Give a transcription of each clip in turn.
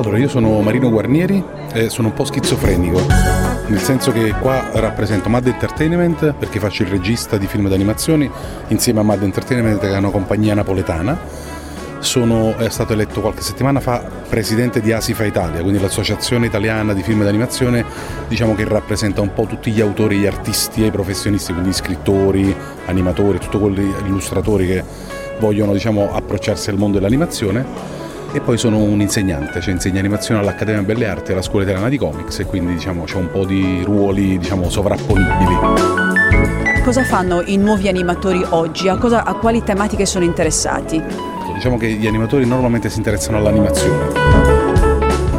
Allora, io sono Marino Guarnieri e sono un po' schizofrenico, nel senso che qua rappresento Mad Entertainment perché faccio il regista di film d'animazione insieme a Mad Entertainment che è una compagnia napoletana. Sono stato eletto qualche settimana fa presidente di Asifa Italia, quindi l'associazione italiana di film d'animazione diciamo che rappresenta un po' tutti gli autori, gli artisti e i professionisti, quindi scrittori, animatori, tutti quelli illustratori che vogliono diciamo, approcciarsi al mondo dell'animazione e poi sono un insegnante, cioè insegno animazione all'Accademia Belle Arti e alla Scuola Italiana di Comics e quindi diciamo, c'è un po' di ruoli diciamo, sovrapponibili. Cosa fanno i nuovi animatori oggi? A, cosa, a quali tematiche sono interessati? Diciamo che gli animatori normalmente si interessano all'animazione.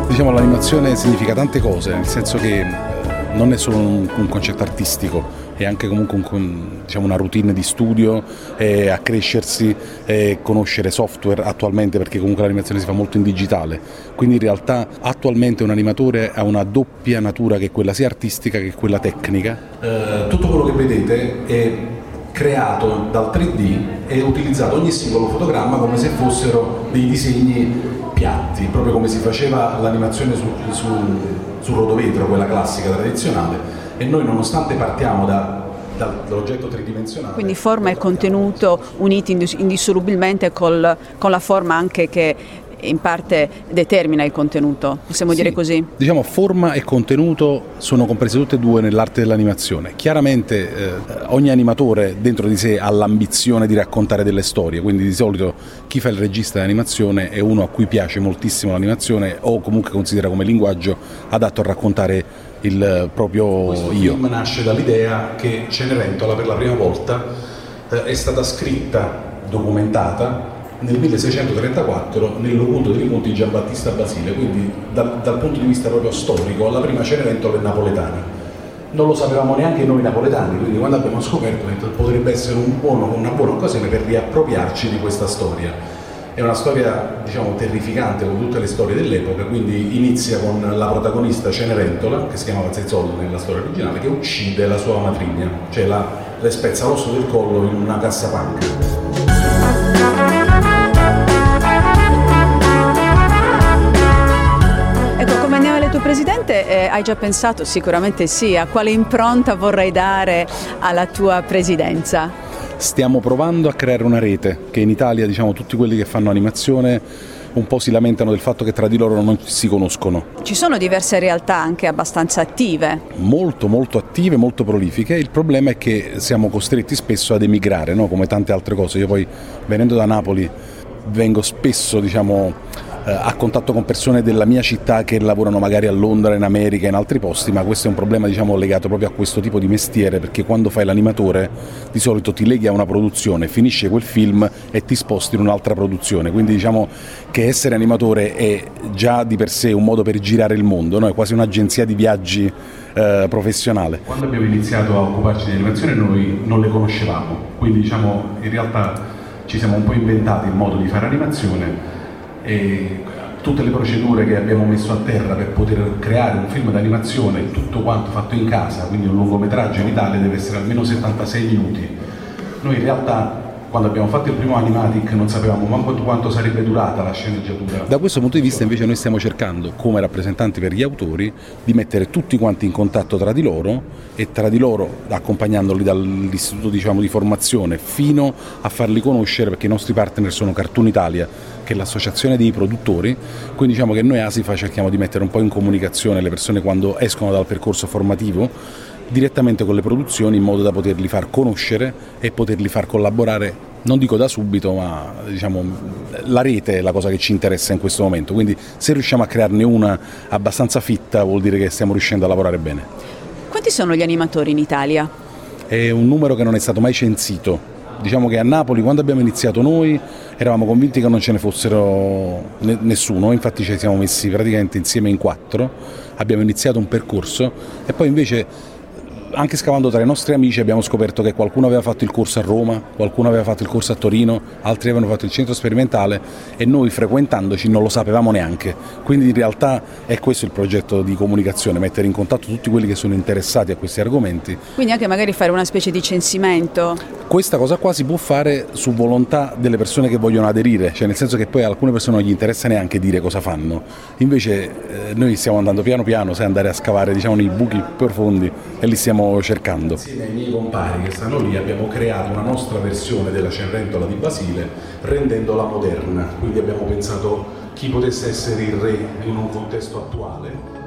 Diciamo l'animazione significa tante cose, nel senso che non è solo un, un concetto artistico, è anche comunque un, diciamo, una routine di studio, è accrescersi, è conoscere software attualmente perché comunque l'animazione si fa molto in digitale. Quindi in realtà attualmente un animatore ha una doppia natura che è quella sia artistica che quella tecnica. Eh, tutto quello che vedete è creato dal 3D e utilizzato ogni singolo fotogramma come se fossero dei disegni piatti, proprio come si faceva l'animazione su, su, sul rotovetro, quella classica tradizionale. E noi nonostante partiamo da dall'oggetto tridimensionale. Quindi forma e contenuto uniti indissolubilmente col, con la forma anche che in parte determina il contenuto, possiamo sì, dire così? Diciamo forma e contenuto sono comprese tutte e due nell'arte dell'animazione. Chiaramente eh, ogni animatore dentro di sé ha l'ambizione di raccontare delle storie, quindi di solito chi fa il regista di animazione è uno a cui piace moltissimo l'animazione o comunque considera come linguaggio adatto a raccontare il proprio Questo io. Il film nasce dall'idea che Cenerentola per la prima volta eh, è stata scritta, documentata nel 1634 nel locuto dei Monti Giambattista Basile, quindi dal, dal, punto di vista proprio storico la prima Cenerentola è napoletana. Non lo sapevamo neanche noi napoletani, quindi quando abbiamo scoperto potrebbe essere un buono, una buona occasione per riappropriarci di questa storia. È una storia diciamo terrificante come tutte le storie dell'epoca, quindi inizia con la protagonista Cenerentola, che si chiamava Zezzollo nella storia originale, che uccide la sua matrigna, cioè la, le spezza l'osso del collo in una cassapanca. Presidente, eh, hai già pensato, sicuramente sì, a quale impronta vorrai dare alla tua presidenza? Stiamo provando a creare una rete, che in Italia diciamo, tutti quelli che fanno animazione un po' si lamentano del fatto che tra di loro non si conoscono. Ci sono diverse realtà anche abbastanza attive. Molto, molto attive, molto prolifiche. Il problema è che siamo costretti spesso ad emigrare, no? come tante altre cose. Io poi venendo da Napoli vengo spesso, diciamo, a contatto con persone della mia città che lavorano magari a Londra, in America, in altri posti, ma questo è un problema diciamo, legato proprio a questo tipo di mestiere perché quando fai l'animatore di solito ti leghi a una produzione, finisce quel film e ti sposti in un'altra produzione, quindi diciamo che essere animatore è già di per sé un modo per girare il mondo, no? è quasi un'agenzia di viaggi eh, professionale. Quando abbiamo iniziato a occuparci di animazione noi non le conoscevamo, quindi diciamo in realtà ci siamo un po' inventati il modo di fare animazione tutte le procedure che abbiamo messo a terra per poter creare un film d'animazione, tutto quanto fatto in casa, quindi un lungometraggio in Italia deve essere almeno 76 minuti. Noi in realtà quando abbiamo fatto il primo Animatic non sapevamo manco quanto sarebbe durata la sceneggiatura. Da questo punto di vista invece noi stiamo cercando, come rappresentanti per gli autori, di mettere tutti quanti in contatto tra di loro e tra di loro accompagnandoli dall'istituto diciamo, di formazione fino a farli conoscere perché i nostri partner sono Cartoon Italia che è l'associazione dei produttori, quindi diciamo che noi ASIFA cerchiamo di mettere un po' in comunicazione le persone quando escono dal percorso formativo direttamente con le produzioni in modo da poterli far conoscere e poterli far collaborare non dico da subito, ma diciamo, la rete è la cosa che ci interessa in questo momento, quindi se riusciamo a crearne una abbastanza fitta vuol dire che stiamo riuscendo a lavorare bene. Quanti sono gli animatori in Italia? È un numero che non è stato mai censito. Diciamo che a Napoli quando abbiamo iniziato noi eravamo convinti che non ce ne fossero nessuno, infatti ci siamo messi praticamente insieme in quattro, abbiamo iniziato un percorso e poi invece anche scavando tra i nostri amici abbiamo scoperto che qualcuno aveva fatto il corso a Roma, qualcuno aveva fatto il corso a Torino, altri avevano fatto il centro sperimentale e noi frequentandoci non lo sapevamo neanche. Quindi in realtà è questo il progetto di comunicazione, mettere in contatto tutti quelli che sono interessati a questi argomenti. Quindi anche magari fare una specie di censimento. Questa cosa qua si può fare su volontà delle persone che vogliono aderire, cioè nel senso che poi a alcune persone non gli interessa neanche dire cosa fanno. Invece eh, noi stiamo andando piano piano, sai andare a scavare diciamo nei buchi profondi e li stiamo stiamo cercando. Insieme ai miei compari che stanno lì abbiamo creato una nostra versione della Cenerentola di Basile rendendola moderna, quindi abbiamo pensato chi potesse essere il re in un contesto attuale